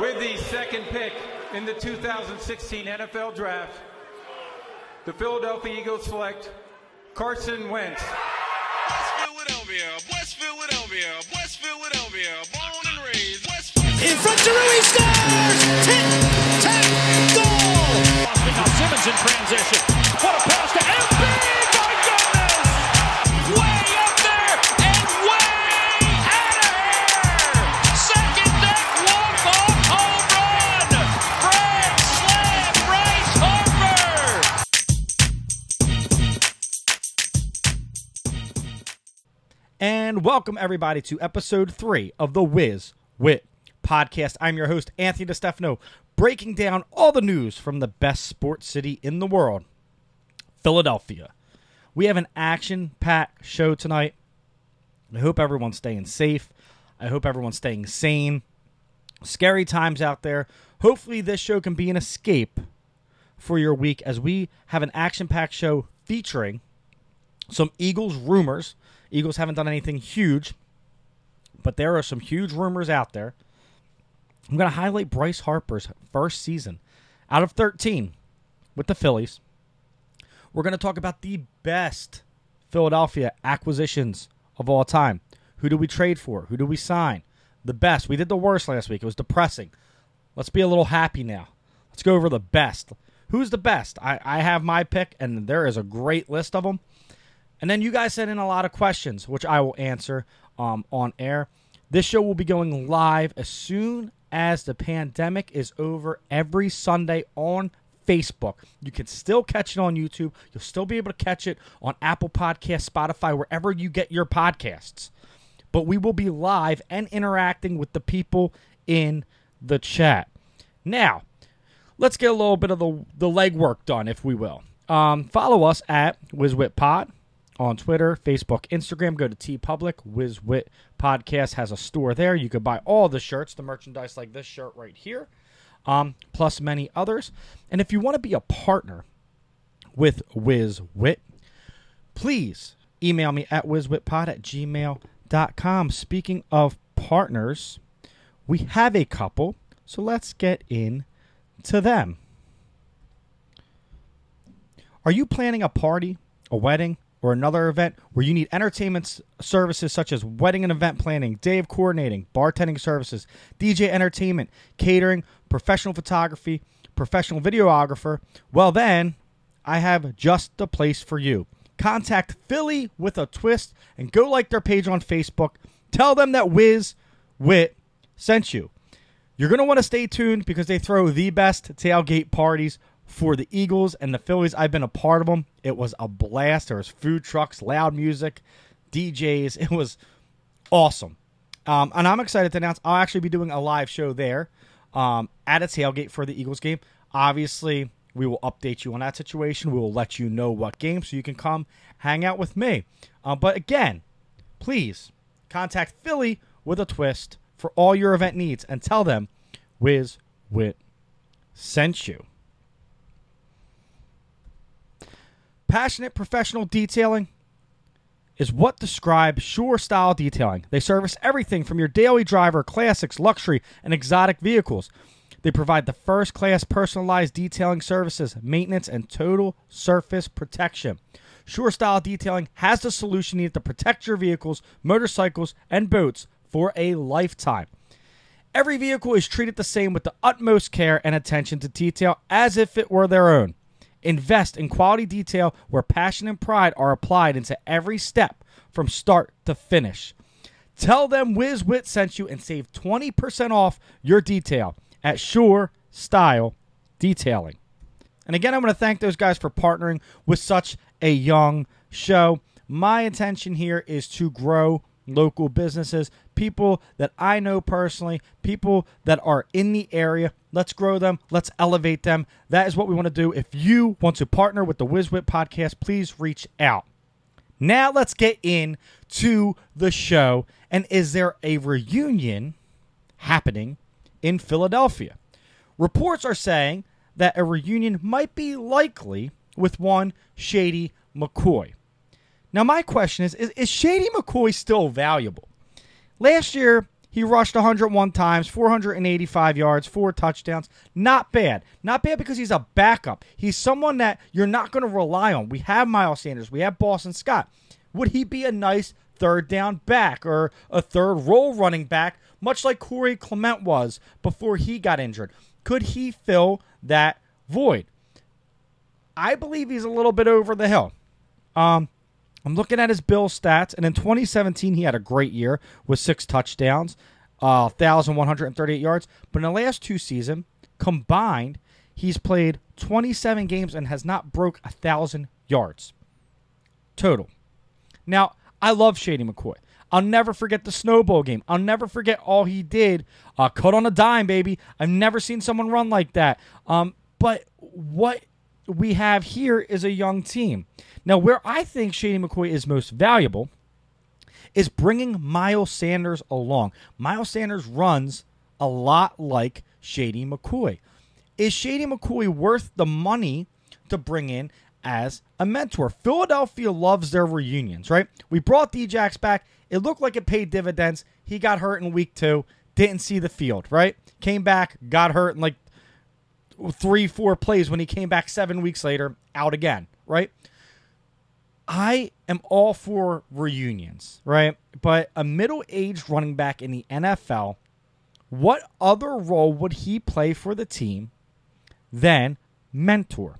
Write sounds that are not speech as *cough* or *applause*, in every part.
With the second pick in the 2016 NFL Draft, the Philadelphia Eagles select Carson Wentz. West Philadelphia, West Philadelphia, West Philadelphia, born and raised West Philadelphia. In front to Rui scores! Tic, tac, goal! Now Simmons in transition. What a pass to MB! Welcome everybody to episode three of the Wiz Wit podcast. I'm your host, Anthony DeStefano, breaking down all the news from the best sports city in the world, Philadelphia. We have an action packed show tonight. I hope everyone's staying safe. I hope everyone's staying sane. Scary times out there. Hopefully, this show can be an escape for your week as we have an action packed show featuring some Eagles rumors. Eagles haven't done anything huge, but there are some huge rumors out there. I'm going to highlight Bryce Harper's first season out of 13 with the Phillies. We're going to talk about the best Philadelphia acquisitions of all time. Who do we trade for? Who do we sign? The best. We did the worst last week. It was depressing. Let's be a little happy now. Let's go over the best. Who's the best? I, I have my pick, and there is a great list of them. And then you guys sent in a lot of questions, which I will answer um, on air. This show will be going live as soon as the pandemic is over every Sunday on Facebook. You can still catch it on YouTube. You'll still be able to catch it on Apple Podcasts, Spotify, wherever you get your podcasts. But we will be live and interacting with the people in the chat. Now, let's get a little bit of the, the legwork done, if we will. Um, follow us at WizWitPod on Twitter, Facebook, Instagram. Go to TeePublic. WizWit Podcast has a store there. You could buy all the shirts, the merchandise like this shirt right here, um, plus many others. And if you want to be a partner with WizWit, please email me at wizwitpod at gmail.com. Speaking of partners, we have a couple, so let's get in to them. Are you planning a party, a wedding, or another event where you need entertainment services such as wedding and event planning, day of coordinating, bartending services, DJ entertainment, catering, professional photography, professional videographer? Well, then I have just the place for you. Contact Philly with a twist and go like their page on Facebook. Tell them that Wiz Wit sent you. You're going to want to stay tuned because they throw the best tailgate parties for the Eagles and the Phillies. I've been a part of them. It was a blast. There was food trucks, loud music, DJs. *laughs* It was awesome. Um, and I'm excited to announce I'll actually be doing a live show there um, at a tailgate for the Eagles game. Obviously, we will update you on that situation. We will let you know what game so you can come hang out with me. Uh, but again, please contact Philly with a twist for all your event needs and tell them Wiz Wit sent you. Passionate professional detailing is what describes Sure Style Detailing. They service everything from your daily driver, classics, luxury, and exotic vehicles. They provide the first class personalized detailing services, maintenance, and total surface protection. Sure Style Detailing has the solution needed to protect your vehicles, motorcycles, and boats for a lifetime. Every vehicle is treated the same with the utmost care and attention to detail as if it were their own. Invest in quality detail where passion and pride are applied into every step from start to finish. Tell them Wiz Wit sent you and save 20% off your detail at Sure Style Detailing. And again, I want to thank those guys for partnering with such a young show. My intention here is to grow local businesses, people that I know personally, people that are in the area. Let's grow them. Let's elevate them. That is what we want to do. If you want to partner with the WizWit podcast, please reach out. Now let's get in to the show. And is there a reunion happening in Philadelphia? Reports are saying that a reunion might be likely with one Shady McCoy. Now, my question is, is is Shady McCoy still valuable? Last year, He rushed 101 times, 485 yards, four touchdowns. Not bad. Not bad because he's a backup. He's someone that you're not going to rely on. We have Miles Sanders. We have Boston Scott. Would he be a nice third down back or a third role running back, much like Corey Clement was before he got injured? Could he fill that void? I believe he's a little bit over the hill. Um, I'm looking at his Bill stats, and in 2017 he had a great year with six touchdowns, uh, 1,138 yards. But in the last two seasons combined, he's played 27 games and has not broke a thousand yards total. Now, I love Shady McCoy. I'll never forget the snowball game. I'll never forget all he did. Uh, cut on a dime, baby. I've never seen someone run like that. Um, but what we have here is a young team. Now, where I think Shady McCoy is most valuable is bringing Miles Sanders along. Miles Sanders runs a lot like Shady McCoy. Is Shady McCoy worth the money to bring in as a mentor? Philadelphia loves their reunions, right? We brought Djax back. It looked like it paid dividends. He got hurt in week two, didn't see the field, right? Came back, got hurt in like three, four plays when he came back seven weeks later, out again, right? I am all for reunions, right? But a middle aged running back in the NFL, what other role would he play for the team than mentor?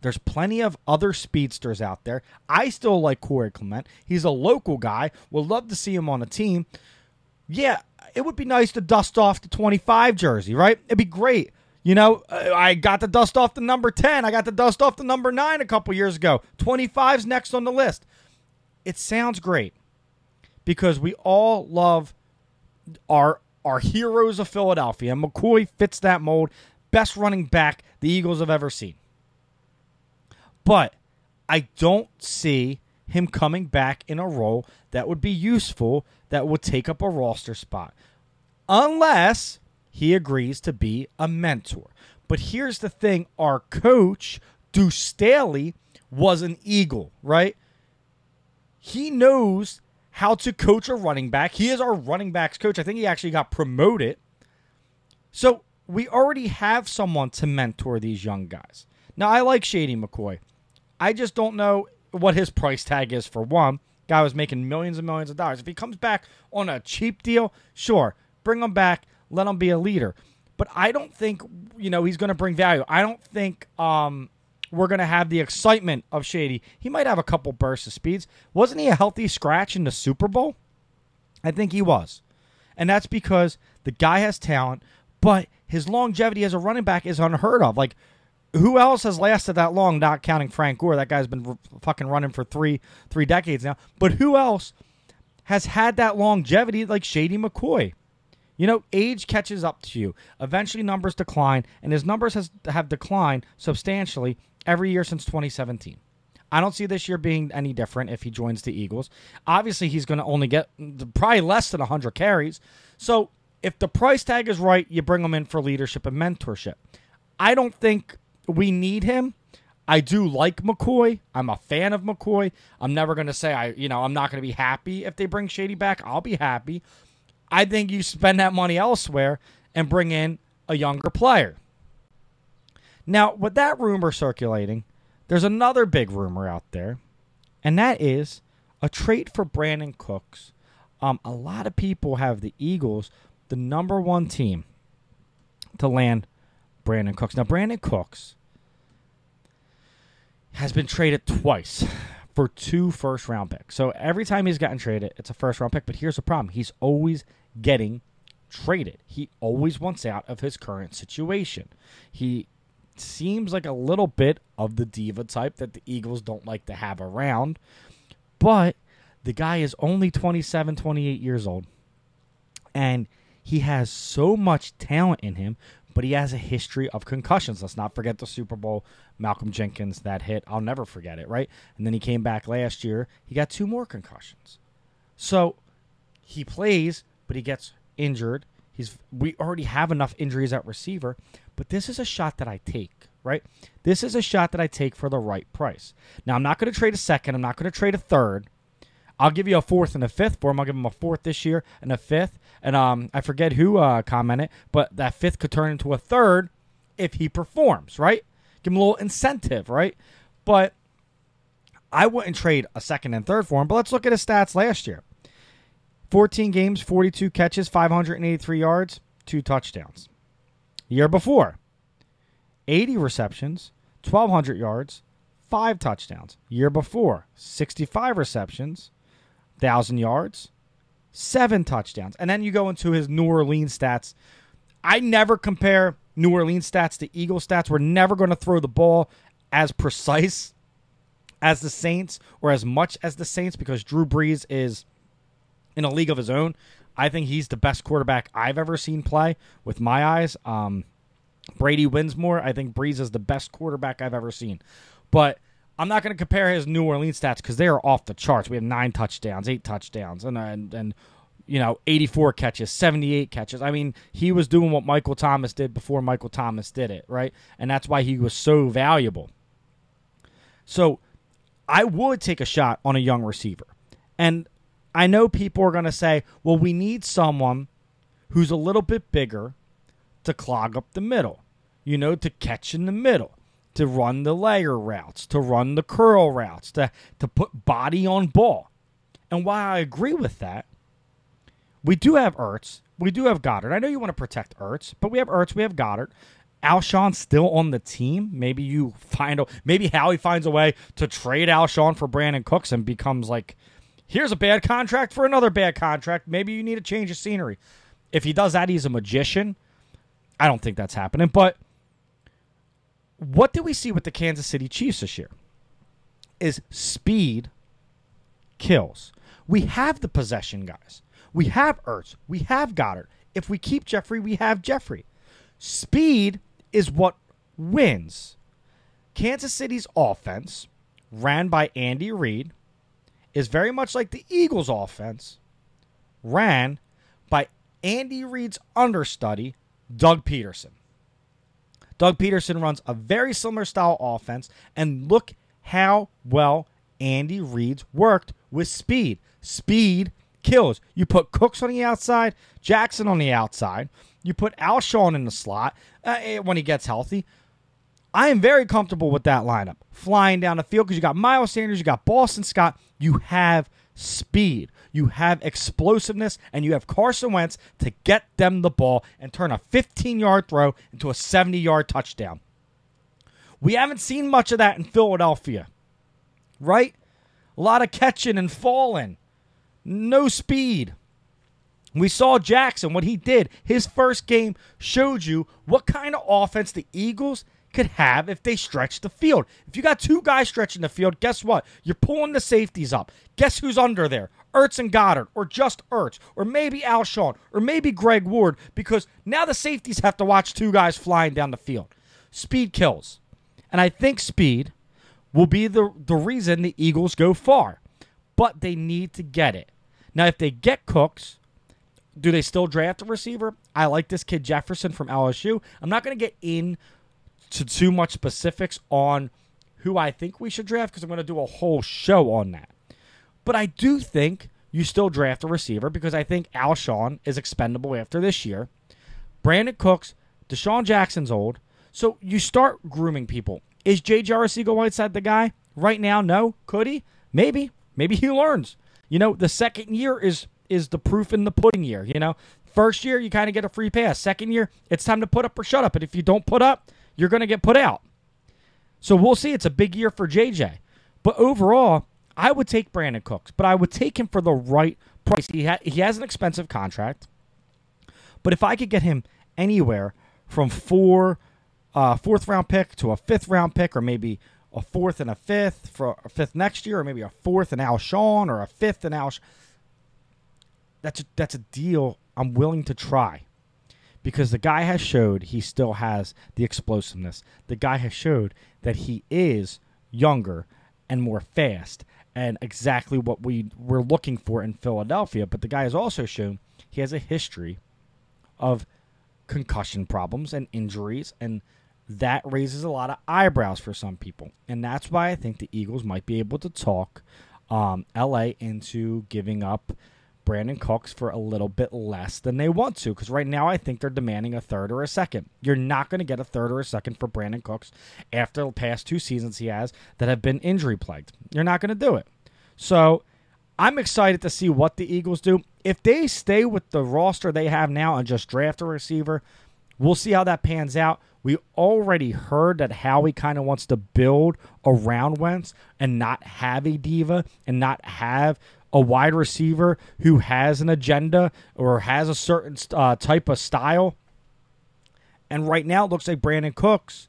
There's plenty of other speedsters out there. I still like Corey Clement. He's a local guy. Would love to see him on a team. Yeah, it would be nice to dust off the 25 jersey, right? It'd be great. You know, uh, I got to dust off the number 10. I got to dust off the number 9 a couple years ago. 25's next on the list. It sounds great because we all love our our heroes of Philadelphia. McCoy fits that mold. Best running back the Eagles have ever seen. But I don't see him coming back in a role that would be useful, that would take up a roster spot. Unless he agrees to be a mentor. But here's the thing our coach, Deuce Staley, was an Eagle, right? He knows how to coach a running back. He is our running backs coach. I think he actually got promoted. So we already have someone to mentor these young guys. Now, I like Shady McCoy. I just don't know what his price tag is for one. Guy was making millions and millions of dollars. If he comes back on a cheap deal, sure, bring him back, let him be a leader. But I don't think you know he's going to bring value. I don't think um, we're going to have the excitement of Shady. He might have a couple bursts of speeds. Wasn't he a healthy scratch in the Super Bowl? I think he was, and that's because the guy has talent, but his longevity as a running back is unheard of. Like who else has lasted that long? Not counting Frank Gore. That guy's been fucking running for three three decades now. But who else has had that longevity like Shady McCoy? You know, age catches up to you. Eventually, numbers decline, and his numbers has have declined substantially every year since 2017. I don't see this year being any different if he joins the Eagles. Obviously, he's going to only get probably less than 100 carries. So, if the price tag is right, you bring him in for leadership and mentorship. I don't think we need him. I do like McCoy. I'm a fan of McCoy. I'm never going to say I, you know, I'm not going to be happy if they bring Shady back. I'll be happy. I think you spend that money elsewhere and bring in a younger player. Now, with that rumor circulating, there's another big rumor out there, and that is a trade for Brandin Cooks. Um, a lot of people have the Eagles, the number one team, to land Brandin Cooks. Now, Brandin Cooks has been traded twice for two first round picks. So every time he's gotten traded, it's a first round pick. But here's the problem he's always getting traded. He always wants out of his current situation. He seems like a little bit of the diva type that the Eagles don't like to have around. But the guy is only 27, 28 years old. And he has so much talent in him, but he has a history of concussions. Let's not forget the Super Bowl, Malcolm Jenkins, that hit. I'll never forget it, right? And then he came back last year. He got two more concussions. So he plays, but he gets injured. He's we already have enough injuries at receiver, but this is a shot that I take, right? This is a shot that I take for the right price. Now I'm not going to trade a second, I'm not going to trade a third. I'll give you a fourth and a fifth for him. I'll give him a fourth this year and a fifth. And um, I forget who uh, commented, but that fifth could turn into a third if he performs, right? Give him a little incentive, right? But I wouldn't trade a second and third for him. But let's look at his stats last year 14 games, 42 catches, 583 yards, two touchdowns. Year before, 80 receptions, 1,200 yards, five touchdowns. Year before, 65 receptions, 1,000 yards, seven touchdowns. And then you go into his New Orleans stats. I never compare New Orleans stats to Eagle stats. We're never going to throw the ball as precise as the Saints or as much as the Saints because Drew Brees is in a league of his own. I think he's the best quarterback I've ever seen play with my eyes. Um, Brady wins more. I think Brees is the best quarterback I've ever seen. But I'm not going to compare his New Orleans stats because they are off the charts. We have nine touchdowns, eight touchdowns, and and, and you know 84 catches, 78 catches. I mean, he was doing what Michael Thomas did before Michael Thomas did it, right? And that's why he was so valuable. So I would take a shot on a young receiver. And I know people are going to say, well, we need someone who's a little bit bigger to clog up the middle, you know, to catch in the middle, to run the layer routes, to run the curl routes, to, to put body on ball. And while I agree with that, we do have Ertz. We do have Goedert. I know you want to protect Ertz, but we have Ertz. We have Goedert. Alshon still on the team. Maybe you find a maybe Howie finds a way to trade Alshon for Brandin Cooks and becomes like, here's a bad contract for another bad contract. Maybe you need a change of scenery. If he does that, he's a magician. I don't think that's happening. But what do we see with the Kansas City Chiefs this year? Is speed kills. We have the possession guys. We have Ertz. We have Goedert. If we keep Jeffery, we have Jeffery. Speed is what wins. Kansas City's offense, ran by Andy Reid, is very much like the Eagles' offense, ran by Andy Reid's understudy, Doug Pederson. Doug Pederson runs a very similar style offense, and look how well Andy Reid's worked with speed. Speed kills. You put Cooks on the outside, Jackson on the outside. You put Alshon in the slot uh, eh, when he gets healthy. I am very comfortable with that lineup. Flying down the field because you got Miles Sanders, you got Boston Scott. You have speed, you have explosiveness, and you have Carson Wentz to get them the ball and turn a 15 yard throw into a 70 yard touchdown. We haven't seen much of that in Philadelphia, right? A lot of catching and falling, no speed. We saw Jackson, what he did. His first game showed you what kind of offense the Eagles could have if they stretch the field. If you got two guys stretching the field, guess what? You're pulling the safeties up. Guess who's under there? Ertz and Goedert, or just Ertz, or maybe Alshon, or maybe Greg Ward, because now the safeties have to watch two guys flying down the field. Speed kills. And I think speed will be the, the reason the Eagles go far. But they need to get it. Now, if they get Cooks, do they still draft a receiver? I like this kid Jefferson from LSU. I'm not going to get in to too much specifics on who I think we should draft because I'm going to do a whole show on that. But I do think you still draft a receiver because I think Alshon is expendable after this year. Brandin Cooks, DeSean Jackson's old. So you start grooming people. Is J.J. Arcega Whiteside the guy? Right now, no. Could he? Maybe. Maybe he learns. You know, the second year is is the proof in the pudding year. You know, first year you kind of get a free pass. Second year, it's time to put up or shut up. And if you don't put up, you're going to get put out. So we'll see. It's a big year for JJ. But overall, I would take Brandin Cooks, but I would take him for the right price. He ha- he has an expensive contract, but if I could get him anywhere from four, uh, fourth round pick to a fifth round pick, or maybe a fourth and a fifth for a fifth next year, or maybe a fourth and Alshon, or a fifth and Alshon, that's a, that's a deal I'm willing to try because the guy has showed he still has the explosiveness. The guy has showed that he is younger and more fast and exactly what we were looking for in Philadelphia. But the guy has also shown he has a history of concussion problems and injuries and that raises a lot of eyebrows for some people. And that's why I think the Eagles might be able to talk um, LA into giving up Brandin Cooks for a little bit less than they want to. Because right now, I think they're demanding a third or a second. You're not going to get a third or a second for Brandin Cooks after the past two seasons he has that have been injury plagued. You're not going to do it. So I'm excited to see what the Eagles do. If they stay with the roster they have now and just draft a receiver, we'll see how that pans out. We already heard that Howie kind of wants to build around Wentz and not have a diva and not have a wide receiver who has an agenda or has a certain uh, type of style. And right now, it looks like Brandin Cooks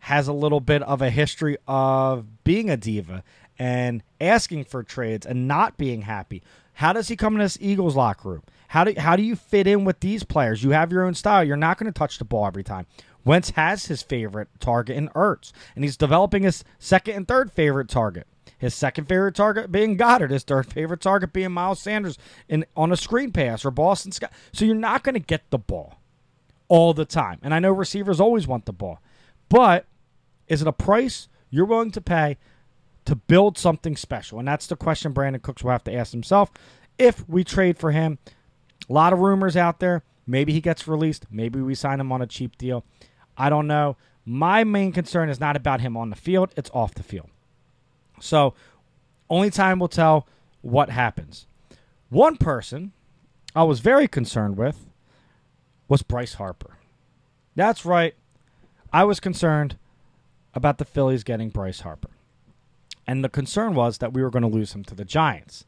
has a little bit of a history of being a diva and asking for trades and not being happy. How does he come in this Eagles locker room? How do how do you fit in with these players? You have your own style. You're not going to touch the ball every time. Wentz has his favorite target in Ertz, and he's developing his second and third favorite target. His second favorite target being Goedert. His third favorite target being Miles Sanders in on a screen pass or Boston Scott. So you're not going to get the ball all the time. And I know receivers always want the ball. But is it a price you're willing to pay to build something special? And that's the question Brandin Cooks will have to ask himself if we trade for him. A lot of rumors out there. Maybe he gets released. Maybe we sign him on a cheap deal. I don't know. My main concern is not about him on the field, it's off the field. So, only time will tell what happens. One person I was very concerned with was Bryce Harper. That's right. I was concerned about the Phillies getting Bryce Harper. And the concern was that we were going to lose him to the Giants.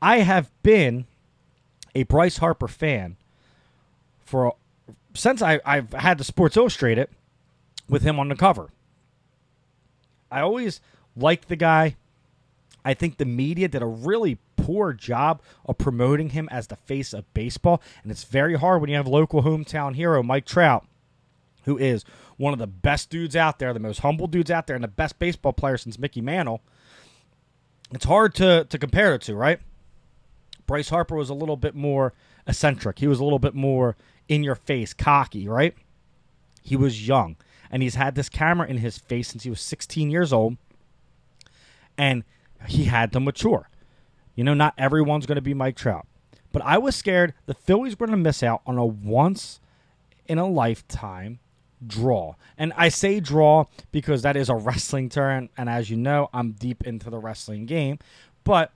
I have been a Bryce Harper fan for since I, I've had the Sports Illustrated with him on the cover. I always liked the guy. I think the media did a really poor job of promoting him as the face of baseball, and it's very hard when you have local hometown hero Mike Trout, who is one of the best dudes out there, the most humble dudes out there, and the best baseball player since Mickey Mantle. It's hard to to compare the two, right? Bryce Harper was a little bit more eccentric. He was a little bit more in your face, cocky, right? He was young, and he's had this camera in his face since he was 16 years old, and he had to mature. You know, not everyone's going to be Mike Trout, but I was scared the Phillies were going to miss out on a once in a lifetime draw. And I say draw because that is a wrestling term, and as you know, I'm deep into the wrestling game. But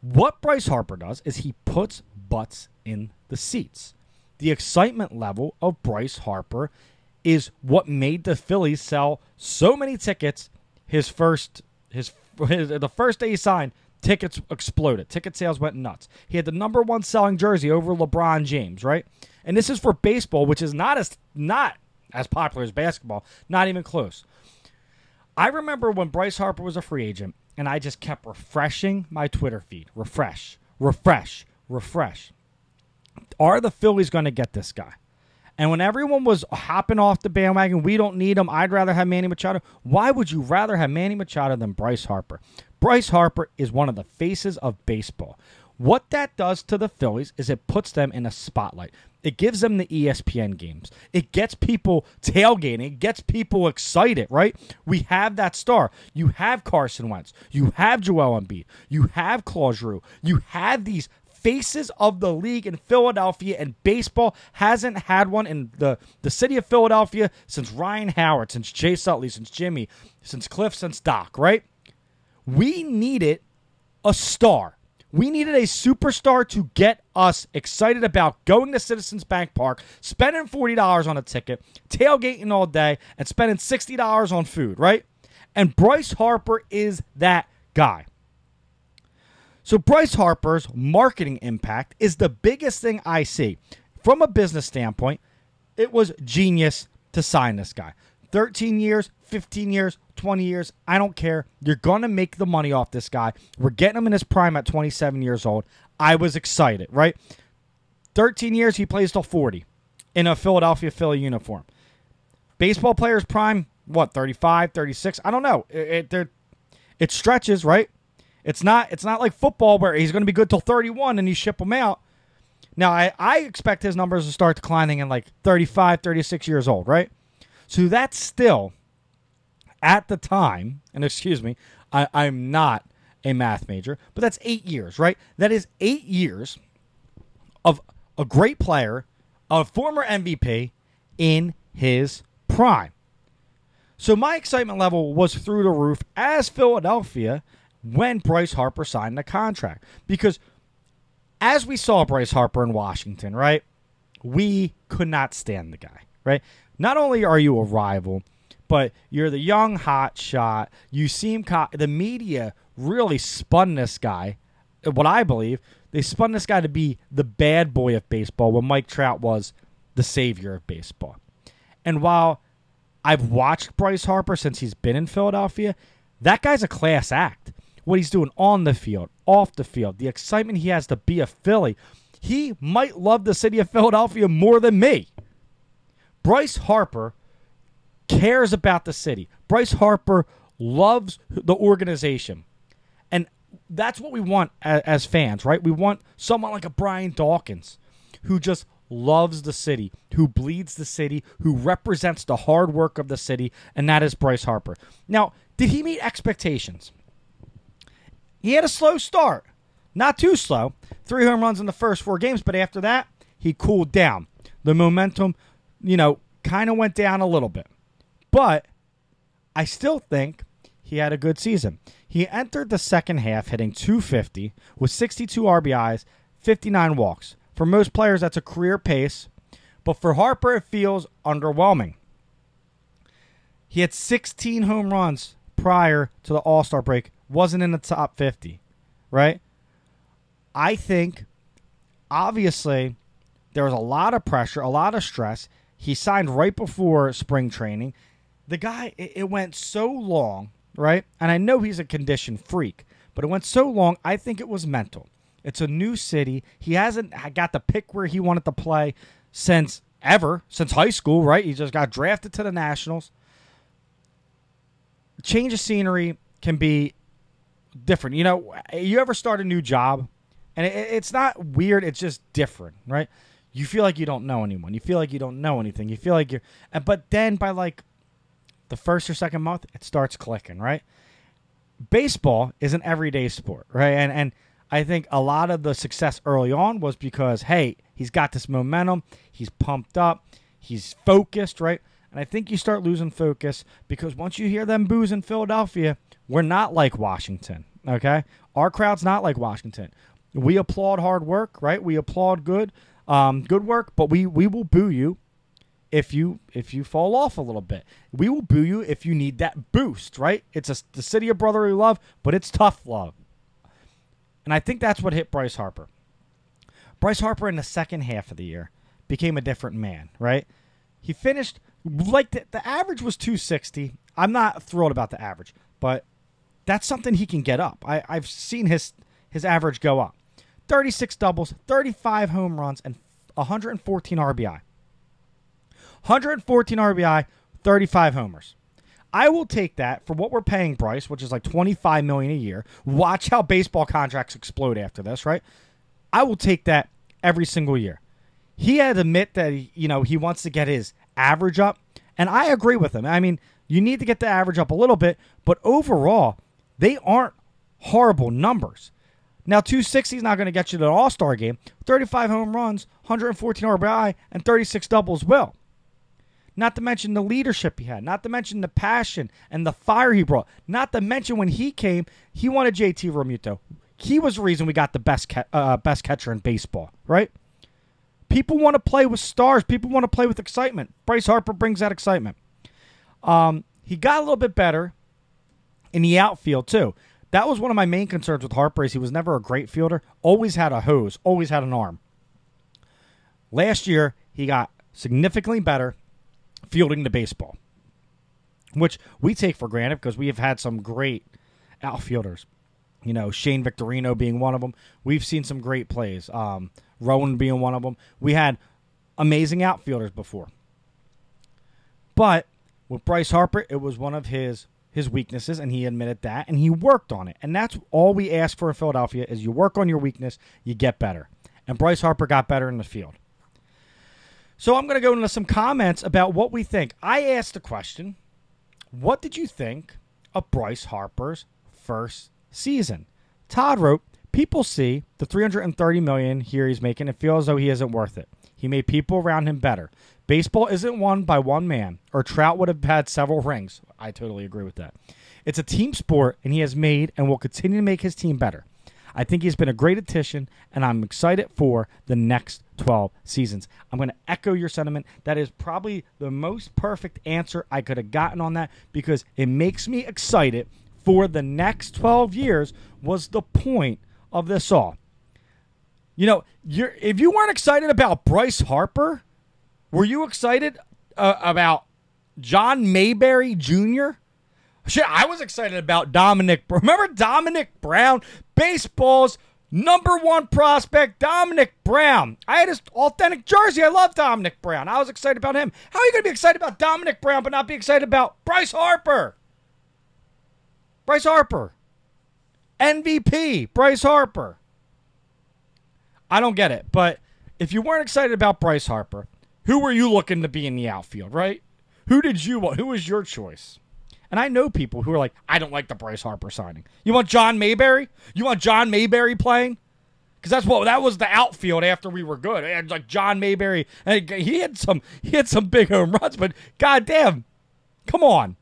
what Bryce Harper does is he puts butts in the seats. The excitement level of Bryce Harper is what made the Phillies sell so many tickets. His first, his, *laughs* the first day he signed, tickets exploded. Ticket sales went nuts. He had the number one selling jersey over LeBron James, right? And this is for baseball, which is not as not as popular as basketball, not even close. I remember when Bryce Harper was a free agent, and I just kept refreshing my Twitter feed. Refresh, refresh, refresh. Are the Phillies going to get this guy? And when everyone was hopping off the bandwagon, we don't need him. I'd rather have Manny Machado. Why would you rather have Manny Machado than Bryce Harper? Bryce Harper is one of the faces of baseball. What that does to the Phillies is it puts them in a spotlight. It gives them the ESPN games. It gets people tailgating. It gets people excited, right? We have that star. You have Carson Wentz. You have Joel Embiid. You have Claude Giroux. You have these faces of the league in Philadelphia, and baseball hasn't had one in the, the city of Philadelphia since Ryan Howard, since Chase Utley, since Jimmy, since Cliff, since Doc, right? We needed a star. We needed a superstar to get us excited about going to Citizens Bank Park, spending $40 on a ticket, tailgating all day, and spending $60 on food, right? And Bryce Harper is that guy. So, Bryce Harper's marketing impact is the biggest thing I see. From a business standpoint, it was genius to sign this guy. 13 years, 15 years, 20 years, I don't care. You're going to make the money off this guy. We're getting him in his prime at 27 years old. I was excited, right? 13 years, he plays till 40 in a Philadelphia Philly uniform. Baseball players prime, what, 35, 36? I don't know. It, it, it stretches, right? It's not it's not like football where he's going to be good till 31 and you ship him out. Now, I, I expect his numbers to start declining in like 35, 36 years old, right? So that's still, at the time, and excuse me, I, I'm not a math major, but that's eight years, right? That is eight years of a great player, a former MVP in his prime. So my excitement level was through the roof as Philadelphia when Bryce Harper signed the contract. Because as we saw Bryce Harper in Washington, right? We could not stand the guy, right? Not only are you a rival, but you're the young hot shot. You seem co- the media really spun this guy. What I believe, they spun this guy to be the bad boy of baseball when Mike Trout was the savior of baseball. And while I've watched Bryce Harper since he's been in Philadelphia, that guy's a class act. What he's doing on the field, off the field, the excitement he has to be a Philly. He might love the city of Philadelphia more than me. Bryce Harper cares about the city. Bryce Harper loves the organization. And that's what we want as, fans, right? We want someone like a Brian Dawkins who just loves the city, who bleeds the city, who represents the hard work of the city, and that is Bryce Harper. Now, did he meet expectations? He had a slow start. Not too slow. Three home runs in the first four games, but after that, he cooled down. The momentum, you know, kind of went down a little bit. But I still think he had a good season. He entered the second half hitting 250 with 62 RBIs, 59 walks. For most players, that's a career pace, but for Harper, it feels underwhelming. He had 16 home runs prior to the All Star break, wasn't in the top 50, right? I think, obviously, there was a lot of pressure, a lot of stress. He signed right before spring training. The guy, it, it went so long, right? And I know he's a condition freak, but it went so long, I think it was mental. It's a new city. He hasn't got to pick where he wanted to play since ever, since high school, right? He just got drafted to the Nationals. Change of scenery can be different. You know, you ever start a new job and it, it's not weird, it's just different, right? You feel like you don't know anyone. You feel like you don't know anything. You feel like you're but then by like the first or second month, it starts clicking, right? Baseball is an everyday sport, right? And and I think a lot of the success early on was because hey, he's got this momentum, he's pumped up, he's focused, right? And I think you start losing focus because once you hear them boos in Philadelphia, we're not like Washington, okay? Our crowd's not like Washington. We applaud hard work, right? We applaud good, um, good work, but we we will boo you if you if you fall off a little bit. We will boo you if you need that boost, right? It's a, the city of brotherly love, but it's tough love. And I think that's what hit Bryce Harper. Bryce Harper in the second half of the year became a different man, right? He finished like the, the average was 260. I'm not thrilled about the average, but that's something he can get up. I, I've seen his his average go up. 36 doubles, 35 home runs, and 114 RBI. 114 RBI, 35 homers. I will take that for what we're paying Bryce, which is like 25 million a year. Watch how baseball contracts explode after this, right? I will take that every single year. He had to admit that you know he wants to get his average up, and I agree with him. I mean, you need to get the average up a little bit, but overall, they aren't horrible numbers. Now, 260 is not going to get you to an All Star game. 35 home runs, 114 RBI, and 36 doubles will. Not to mention the leadership he had. Not to mention the passion and the fire he brought. Not to mention when he came, he wanted JT Realmuto. He was the reason we got the best uh, best catcher in baseball, right? People want to play with stars. People want to play with excitement. Bryce Harper brings that excitement. Um, he got a little bit better in the outfield too. That was one of my main concerns with Harper. Is he was never a great fielder. Always had a hose. Always had an arm. Last year he got significantly better fielding the baseball, which we take for granted because we have had some great outfielders. You know, Shane Victorino being one of them. We've seen some great plays. Um, Rowand being one of them. We had amazing outfielders before. But with Bryce Harper, it was one of his his weaknesses, and he admitted that, and he worked on it. And that's all we ask for in Philadelphia is you work on your weakness, you get better. And Bryce Harper got better in the field. So I'm going to go into some comments about what we think. I asked the question, what did you think of Bryce Harper's first season? Todd wrote, "People see the 330 million here he's making and feel as though he isn't worth it. He made people around him better. Baseball isn't won by one man, or Trout would have had several rings. I totally agree with that. It's a team sport, and he has made and will continue to make his team better. I think he's been a great addition, and I'm excited for the next 12 seasons. I'm going to echo your sentiment. That is probably the most perfect answer I could have gotten on that because it makes me excited for the next 12 years, was the point of this all. You know, if you weren't excited about Bryce Harper, were you excited uh, about John Mayberry Jr.? Shit, I was excited about Domonic. Remember Domonic Brown, baseball's number one prospect, Domonic Brown. I had his authentic jersey. I love Domonic Brown. I was excited about him. How are you going to be excited about Domonic Brown but not be excited about Bryce Harper? Bryce Harper. MVP, Bryce Harper. I don't get it. But if you weren't excited about Bryce Harper, who were you looking to be in the outfield, right? Who did you want? Who was your choice? And I know people who are like, I don't like the Bryce Harper signing. You want John Mayberry? You want John Mayberry playing? Because that's what that was the outfield after we were good. And like John Mayberry, and he had some he had some big home runs, but goddamn, come on.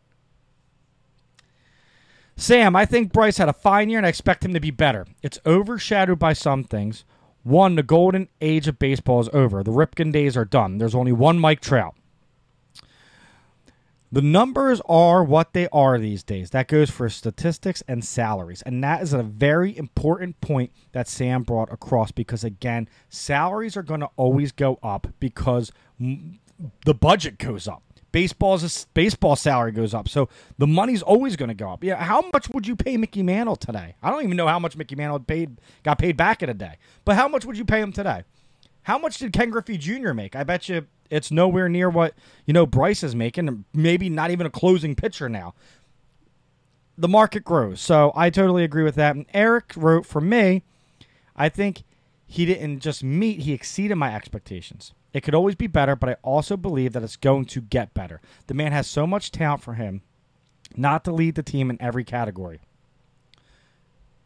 Sam, I think Bryce had a fine year and I expect him to be better. It's overshadowed by some things. One, the golden age of baseball is over. The Ripken days are done. There's only one Mike Trout. The numbers are what they are these days. That goes for statistics and salaries. And that is a very important point that Sam brought across because, again, salaries are going to always go up because the budget goes up. Baseball's baseball salary goes up, so the money's always going to go up. Yeah, how much would you pay Mickey Mantle today? I don't even know how much Mickey Mantle paid got paid back in a day. But how much would you pay him today? How much did Ken Griffey Jr. make? I bet you it's nowhere near what you know Bryce is making, maybe not even a closing pitcher now. The market grows, so I totally agree with that. And Eric wrote for me, I think he didn't just meet; he exceeded my expectations. It could always be better, but I also believe that it's going to get better. The man has so much talent for him, not to lead the team in every category.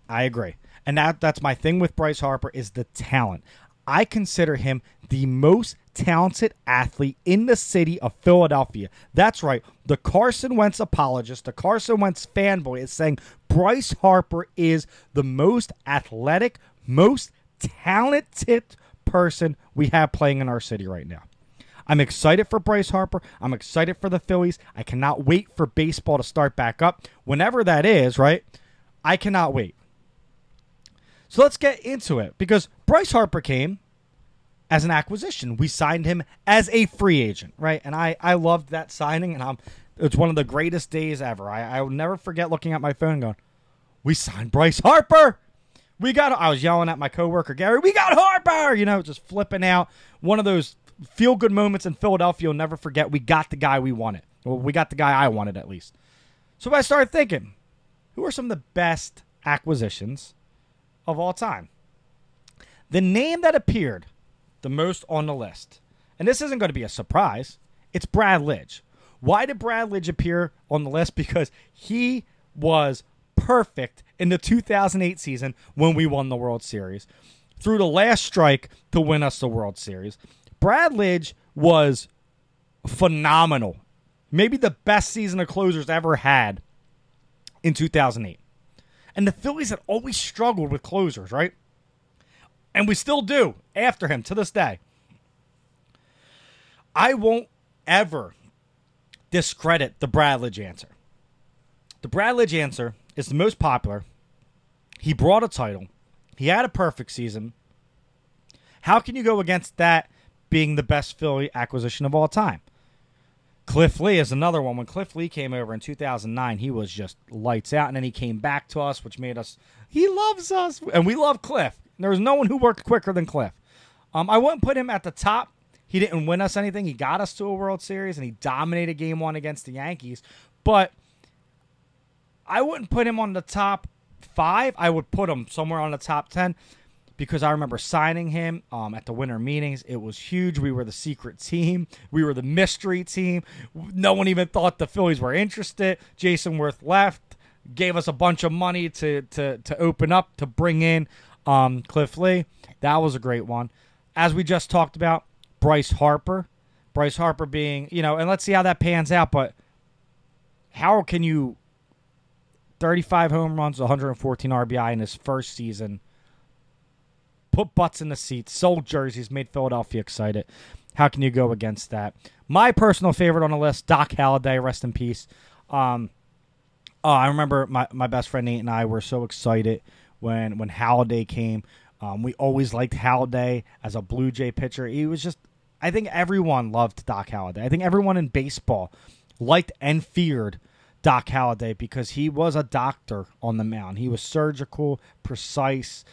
I agree. And that that's my thing with Bryce Harper is the talent. I consider him the most talented athlete in the city of Philadelphia. That's right. The Carson Wentz apologist, the Carson Wentz fanboy is saying Bryce Harper is the most athletic, most talented person we have playing in our city right now. I'm excited for Bryce Harper. I'm excited for the Phillies. I cannot wait for baseball to start back up. Whenever that is, right? I cannot wait. So let's get into it because Bryce Harper came as an acquisition. We signed him as a free agent, right? And I I loved that signing, and I'm it's one of the greatest days ever. I I will never forget looking at my phone going, "We signed Bryce Harper." We got. I was yelling at my coworker Gary. We got Harper. You know, just flipping out. One of those feel good moments in Philadelphia. You'll never forget. We got the guy we wanted. Well, we got the guy I wanted at least. So I started thinking, who are some of the best acquisitions of all time? The name that appeared the most on the list, and this isn't going to be a surprise, it's Brad Lidge. Why did Brad Lidge appear on the list? Because he was perfect in the 2008 season when we won the World Series. Through the last strike to win us the World Series. Brad Lidge was phenomenal. Maybe the best season of closers ever had in 2008. And the Phillies had always struggled with closers, right? And we still do after him to this day. I won't ever discredit the Brad Lidge answer. The Brad Lidge answer is the most popular. He brought a title. He had a perfect season. How can you go against that being the best Philly acquisition of all time? Cliff Lee is another one. When Cliff Lee came over in 2009, he was just lights out, and then he came back to us, which made us. He loves us, and we love Cliff. There was no one who worked quicker than Cliff. Um, I wouldn't put him at the top. He didn't win us anything. He got us to a World Series, and he dominated Game One against the Yankees. But I wouldn't put him on the top five. I would put him somewhere on the top ten because I remember signing him um, at the winter meetings. It was huge. We were the secret team. We were the mystery team. No one even thought the Phillies were interested. Jayson Werth left. gave us a bunch of money to to to open up to bring in um, Cliff Lee. That was a great one. As we just talked about, Bryce Harper. Bryce Harper being, you know, and let's see how that pans out. But how can you 35 home runs, 114 RBI in his first season? Put butts in the seats, sold jerseys, made Philadelphia excited. How can you go against that? My personal favorite on the list, Doc Halladay, rest in peace. Um, oh, I remember my, my best friend Nate and I were so excited when when Halladay came. Um, we always liked Halladay as a Blue Jay pitcher. He was just, I think everyone loved Doc Halladay. I think everyone in baseball liked and feared Doc Halladay because he was a doctor on the mound. He was surgical, precise.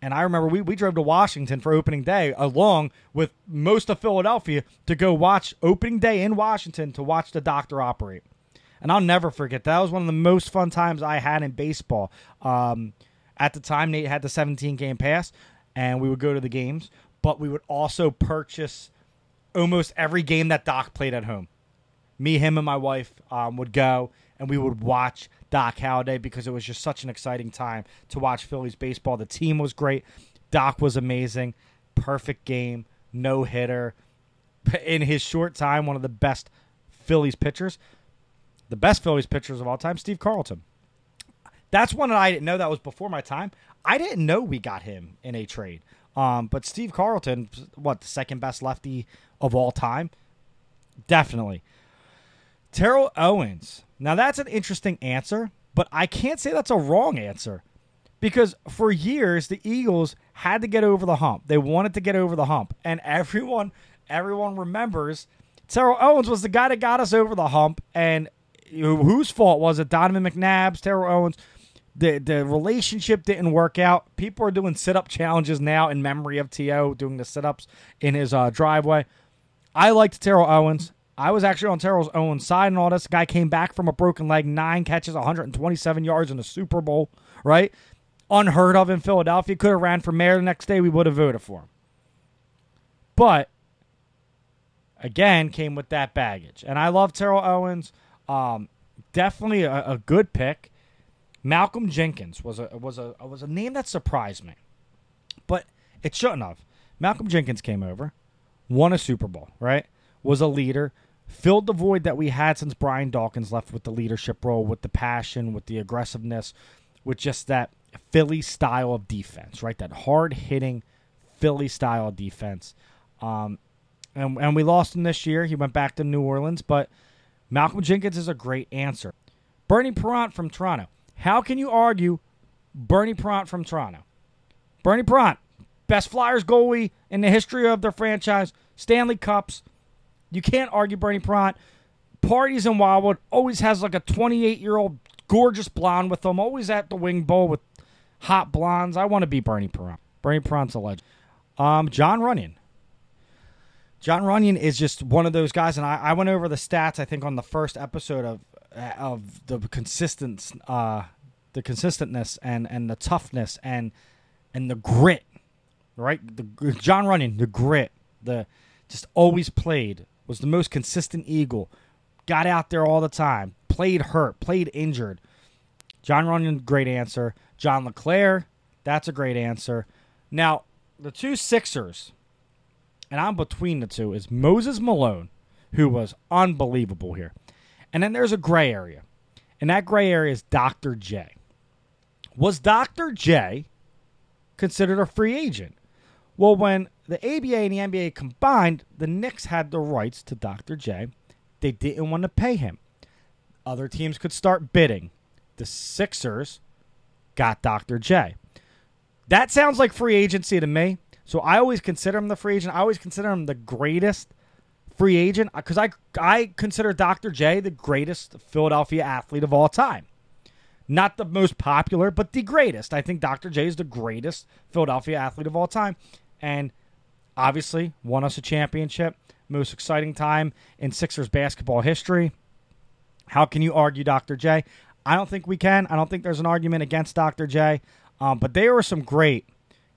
And I remember we, we drove to Washington for opening day along with most of Philadelphia to go watch opening day in Washington to watch the doctor operate. And I'll never forget that was one of the most fun times I had in baseball. Um, at the time, Nate had the 17 game pass, and we would go to the games, but we would also purchase almost every game that Doc played at home. Me, him, and my wife um, would go, and we would watch Doc Halladay because it was just such an exciting time to watch Phillies baseball. The team was great. Doc was amazing. Perfect game, no hitter. In his short time, one of the best Phillies pitchers. The best Phillies pitchers of all time, Steve Carlton. That's one that I didn't know. That was before my time. I didn't know we got him in a trade. Um, but Steve Carlton, what the second best lefty of all time? Definitely. Terrell Owens. Now that's an interesting answer, but I can't say that's a wrong answer because for years the Eagles had to get over the hump. They wanted to get over the hump, and *laughs* everyone everyone remembers Terrell Owens was the guy that got us over the hump. And whose fault was it? Donovan McNabb's, Terrell Owens. The the relationship didn't work out. People are doing sit up challenges now in memory of T.O. doing the sit ups in his uh, driveway. I liked Terrell Owens. I was actually on Terrell Owens' side and all this. Guy came back from a broken leg, nine catches, 127 yards in the Super Bowl, right? Unheard of in Philadelphia. Could have ran for mayor the next day. We would have voted for him. But again, came with that baggage. And I love Terrell Owens. Um, definitely a, a good pick. Malcolm Jenkins was a was a was a name that surprised me, but it shouldn't have. Malcolm Jenkins came over, won a Super Bowl, right? Was a leader, filled the void that we had since Brian Dawkins left with the leadership role, with the passion, with the aggressiveness, with just that Philly style of defense, right? That hard hitting Philly style defense. Um, and, and we lost him this year. He went back to New Orleans, but Malcolm Jenkins is a great answer. Bernie Parent from Toronto. How can you argue Bernie Parent from Toronto? Bernie Parent, best Flyers goalie in the history of their franchise, Stanley Cups. You can't argue Bernie Parent. Parties in Wildwood always has like a 28 year old gorgeous blonde with him, always at the wing bowl with hot blondes. I want to be Bernie Parent. Bernie Parent's a legend. Um, Jon Runyan. Jon Runyan is just one of those guys, and I, I went over the stats. I think on the first episode of of the consistent, uh, the consistentness and and the toughness and and the grit, right? The Jon Runyan, the grit, the just always played was the most consistent Eagle. Got out there all the time. Played hurt. Played injured. Jon Runyan, great answer. John LeClair, that's a great answer. Now the two Sixers and I'm between the two, is Moses Malone, who was unbelievable here. And then there's a gray area. And that gray area is Dr. J. Was Dr. J considered a free agent? Well, when the ABA and the NBA combined, the Knicks had the rights to Dr. J. They didn't want to pay him. Other teams could start bidding. The Sixers got Dr. J. That sounds like free agency to me. So I always consider him the free agent. I always consider him the greatest free agent because I I consider Dr. J the greatest Philadelphia athlete of all time. Not the most popular, but the greatest. I think Dr. J is the greatest Philadelphia athlete of all time, and obviously won us a championship. Most exciting time in Sixers basketball history. How can you argue Dr. J? I don't think we can. I don't think there's an argument against Dr. J. Um, but there were some great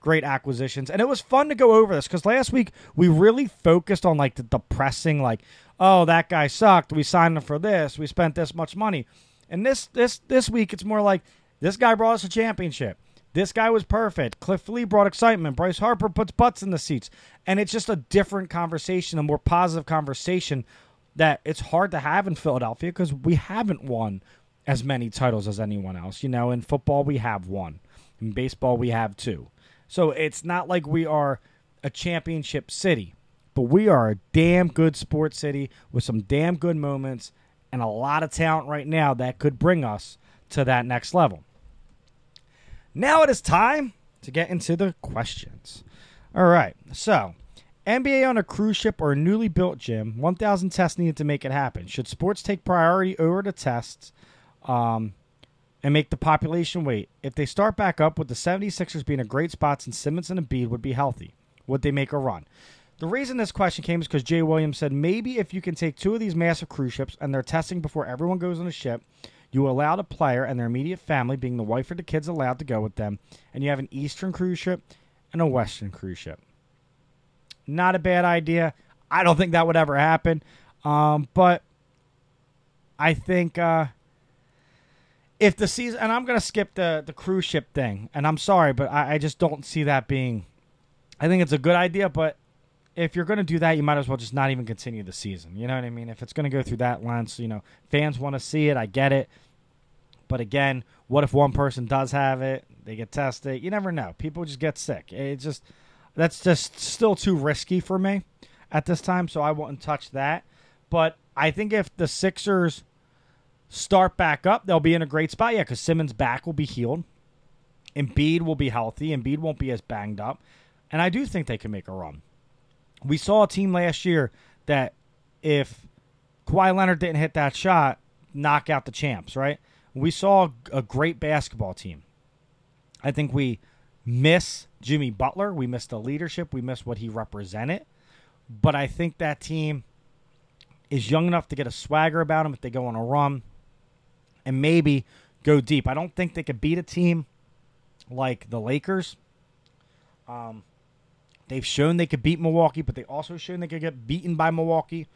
great acquisitions. And it was fun to go over this because last week we really focused on like the depressing, like, oh, that guy sucked. We signed him for this. We spent this much money. And this this this week it's more like this guy brought us a championship. This guy was perfect. Cliff Lee brought excitement. Bryce Harper puts butts in the seats. And it's just a different conversation, a more positive conversation that it's hard to have in Philadelphia because we haven't won as many titles as anyone else. You know, in football, we have one. In baseball, we have two. So it's not like we are a championship city, but we are a damn good sports city with some damn good moments and a lot of talent right now that could bring us to that next level. Now it is time to get into the questions. All right. So, NBA on a cruise ship or a newly built gym, 1,000 tests needed to make it happen. Should sports take priority over the tests um, and make the population wait? If they start back up, with the 76ers being a great spot since Simmons and Embiid would be healthy, would they make a run? The reason this question came is because Jay Williams said maybe if you can take two of these massive cruise ships and they're testing before everyone goes on the ship, you allow a player and their immediate family, being the wife or the kids, allowed to go with them, and you have an Eastern cruise ship and a Western cruise ship. Not a bad idea. I don't think that would ever happen, um, but I think uh, if the season, and I'm going to skip the the cruise ship thing, and I'm sorry, but I, I just don't see that being. I think it's a good idea, but if you're going to do that, you might as well just not even continue the season. You know what I mean? If it's going to go through that lens, you know, fans want to see it. I get it. But again, what if one person does have it? They get tested. You never know. People just get sick. It just that's just still too risky for me at this time, so I wouldn't touch that. But I think if the Sixers start back up, they'll be in a great spot. Yeah, because Simmons' back will be healed. Embiid will be healthy. Embiid won't be as banged up. And I do think they can make a run we saw a team last year that if Kawhi Leonard didn't hit that shot, knock out the champs, right? We saw a great basketball team. I think we miss Jimmy Butler. We miss the leadership. We miss what he represented. But I think that team is young enough to get a swagger about them if they go on a run and maybe go deep. I don't think they could beat a team like the Lakers. Um, They've shown they could beat Milwaukee, but they also shown they could get beaten by Milwaukee.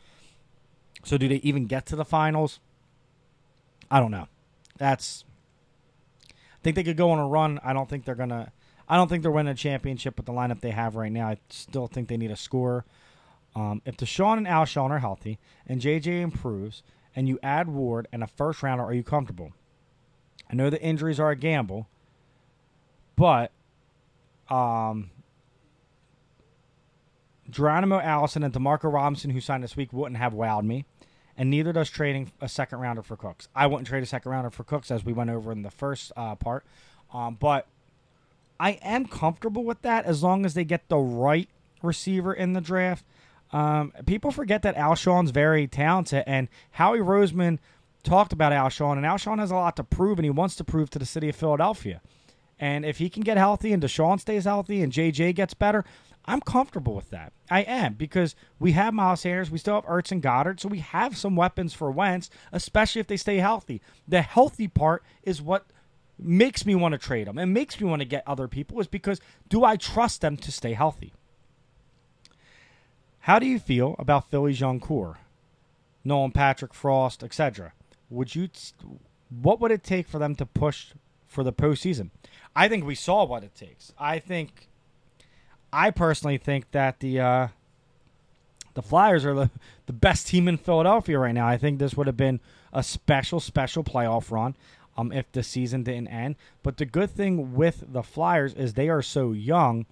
So do they even get to the finals? I don't know. That's I think they could go on a run. I don't think they're gonna I don't think they're winning a championship with the lineup they have right now. I still think they need a scorer. Um, if DeSean and Alshon are healthy and JJ improves and you add Ward and a first rounder, are you comfortable? I know the injuries are a gamble, but um, Geronimo Allison and DeMarco Robinson, who signed this week, wouldn't have wowed me. And neither does trading a second rounder for Cooks. I wouldn't trade a second rounder for Cooks, as we went over in the first uh, part. Um, but I am comfortable with that as long as they get the right receiver in the draft. Um, people forget that Alshon's very talented, and Howie Roseman talked about Alshon, and Alshon has a lot to prove, and he wants to prove to the city of Philadelphia. And if he can get healthy and DeSean stays healthy and JJ gets better, I'm comfortable with that. I am because we have Miles Sanders, we still have Ertz and Goedert, so we have some weapons for Wentz, especially if they stay healthy. The healthy part is what makes me want to trade them and makes me want to get other people is because do I trust them to stay healthy? How do you feel about Philly's young core? Nolan Patrick, Frost, etc. Would you what would it take for them to push for the postseason? I think we saw what it takes. I think I personally think that the uh, the Flyers are the, the best team in Philadelphia right now. I think this would have been a special, special playoff run um, if the season didn't end. But the good thing with the Flyers is they are so young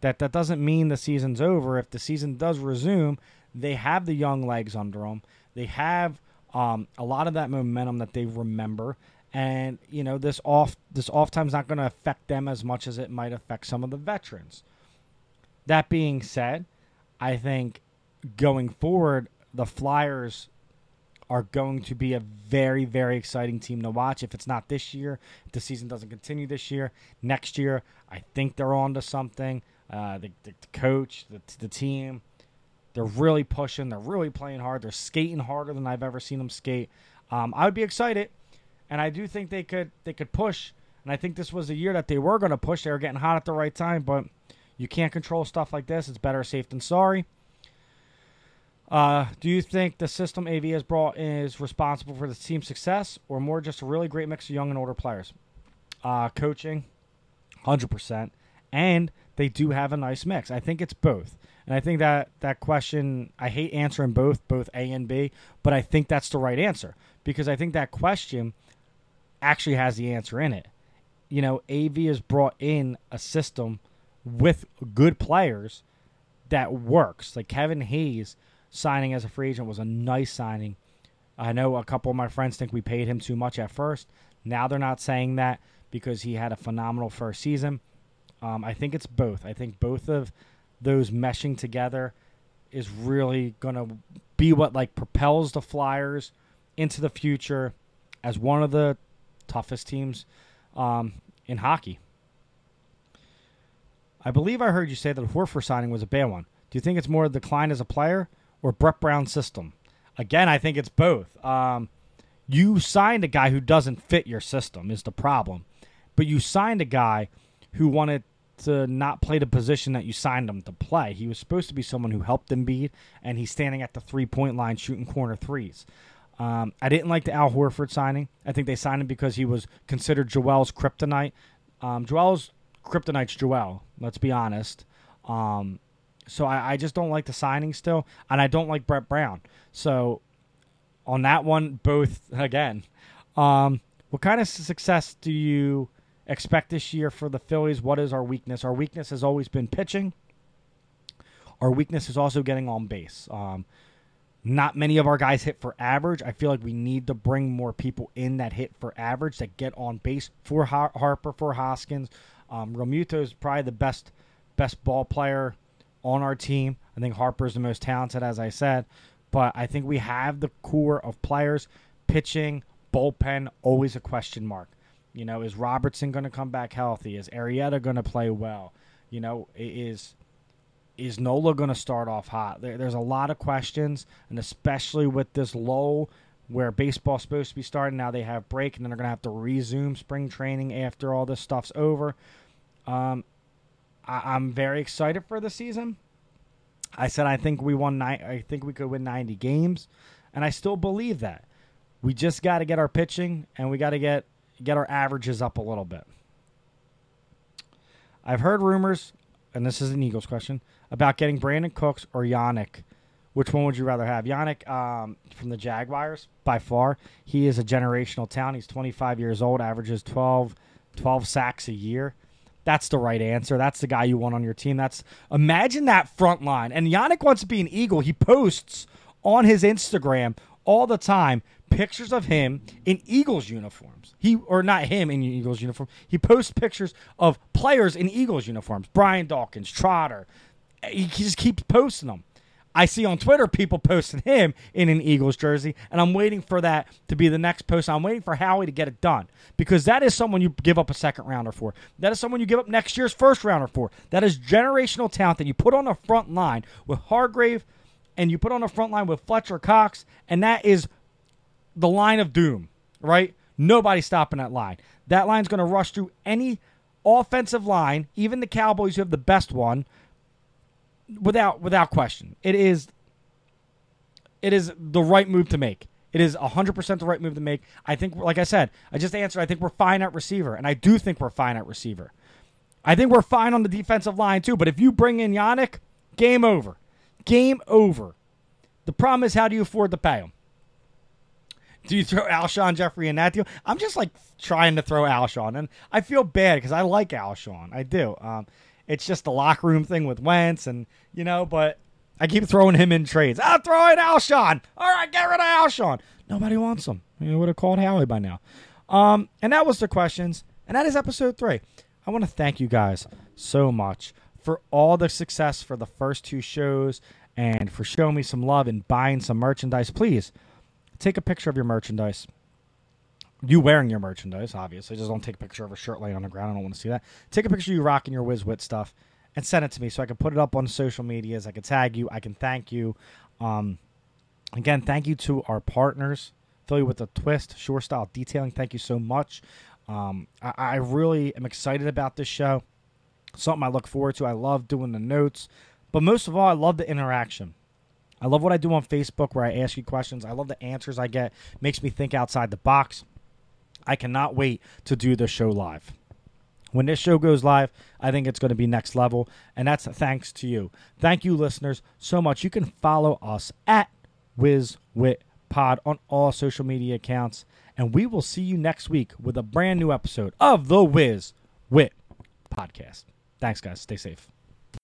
that that doesn't mean the season's over. If the season does resume, they have the young legs under them. They have um, a lot of that momentum that they remember. And you know this off this off time is not going to affect them as much as it might affect some of the veterans. That being said, I think going forward, the Flyers are going to be a very, very exciting team to watch. If it's not this year, if the season doesn't continue this year, next year, I think they're on to something. Uh, the, the, the, coach, the, the team, they're really pushing. They're really playing hard. They're skating harder than I've ever seen them skate. Um, I would be excited, and I do think they could they could push. And I think this was the year that they were going to push. They were getting hot at the right time, but you can't control stuff like this. It's better safe than sorry. Uh, do you think the system AV has brought is responsible for the team's success, or more just a really great mix of young and older players? Uh, coaching, hundred percent, and they do have a nice mix. I think it's both, and I think that that question I hate answering both, both A and B, but I think that's the right answer because I think that question actually has the answer in it. You know, AV has brought in a system with good players that works. Like Kevin Hayes signing as a free agent was a nice signing. I know a couple of my friends think we paid him too much at first. Now they're not saying that because he had a phenomenal first season. Um, I think it's both. I think both of those meshing together is really going to be what like propels the Flyers into the future as one of the toughest teams um, in hockey. I believe I heard you say that Horford signing was a bad one. Do you think it's more decline as a player or Brett Brown's system? Again, I think it's both. Um, you signed a guy who doesn't fit your system is the problem, but you signed a guy who wanted to not play the position that you signed him to play. He was supposed to be someone who helped Embiid, and he's standing at the three point line shooting corner threes. Um, I didn't like the Al Horford signing. I think they signed him because he was considered Joel's kryptonite. Um, Joel's kryptonite's Joel. Let's be honest. Um, so I, I just don't like the signing still, and I don't like Brett Brown. So on that one, both *laughs* again. Um, what kind of success do you expect this year for the Phillies? What is our weakness? Our weakness has always been pitching. Our weakness is also getting on base. Um, not many of our guys hit for average. I feel like we need to bring more people in that hit for average that get on base for Har- Harper, for Hoskins. Um, Realmuto is probably the best best ball player on our team. I think Harper's the most talented, as I said. But I think we have the core of players. Pitching, bullpen, always a question mark. You know, is Robertson going to come back healthy? Is Arrieta going to play well? You know, is is Nola going to start off hot? There, there's a lot of questions, and especially with this lull where baseball's supposed to be starting, now they have break, and then they're going to have to resume spring training after all this stuff's over. Um, I, I'm very excited for the season. I said I think we won. Ni- I think we could win 90 games, and I still believe that. We just got to get our pitching, and we got to get get our averages up a little bit. I've heard rumors, and this is an Eagles question, about getting Brandin Cooks or Yannick. Which one would you rather have? Yannick um, from the Jaguars, by far. He is a generational talent. He's 25 years old, averages 12, 12 sacks a year. That's the right answer. That's the guy you want on your team. That's imagine that front line. And Yannick wants to be an Eagle. He posts on his Instagram all the time pictures of him in Eagles uniforms. He or not him in Eagles uniform. He posts pictures of players in Eagles uniforms. Brian Dawkins, Trotter. He he just keeps posting them. I see on Twitter people posting him in an Eagles jersey, and I'm waiting for that to be the next post. I'm waiting for Howie to get it done because that is someone you give up a second rounder for. That is someone you give up next year's first rounder for. That is generational talent that you put on the front line with Hargrave, and you put on the front line with Fletcher Cox, and that is the line of doom, right? Nobody's stopping that line. That line's going to rush through any offensive line, even the Cowboys who have the best one, without without question. It is it is the right move to make. It is 100% the right move to make. I think like I said, I just answered I think we're fine at receiver and I do think we're fine at receiver. I think we're fine on the defensive line too, but if you bring in Yannick, game over. Game over. The problem is how do you afford to pay him? Do you throw Alshon Jeffery in that deal? I'm just like trying to throw Alshon, and I feel bad because I like Alshon. I do. Um, it's just the locker room thing with Wentz, and you know, but I keep throwing him in trades. I'll throw in Alshon. All right, get rid of Alshon. Nobody wants him. You would have called Howie by now. Um, and that was the questions, and that is episode three. I want to thank you guys so much for all the success for the first two shows and for showing me some love and buying some merchandise. Please take a picture of your merchandise. You wearing your merchandise, obviously. Just don't take a picture of a shirt laying on the ground. I don't want to see that. Take a picture of you rocking your WizWit stuff and send it to me so I can put it up on social medias. I can tag you. I can thank you. Um, again, thank you to our partners, Philly with a Twist, Shore Style Detailing. Thank you so much. Um, I, I really am excited about this show. Something I look forward to. I love doing the notes, but most of all, I love the interaction. I love what I do on Facebook where I ask you questions. I love the answers I get. Makes me think outside the box. I cannot wait to do the show live. When this show goes live, I think it's going to be next level, and that's thanks to you. Thank you, listeners, so much. You can follow us at WizWitPod on all social media accounts, and we will see you next week with a brand new episode of the Wiz Wit Podcast. Thanks, guys. Stay safe.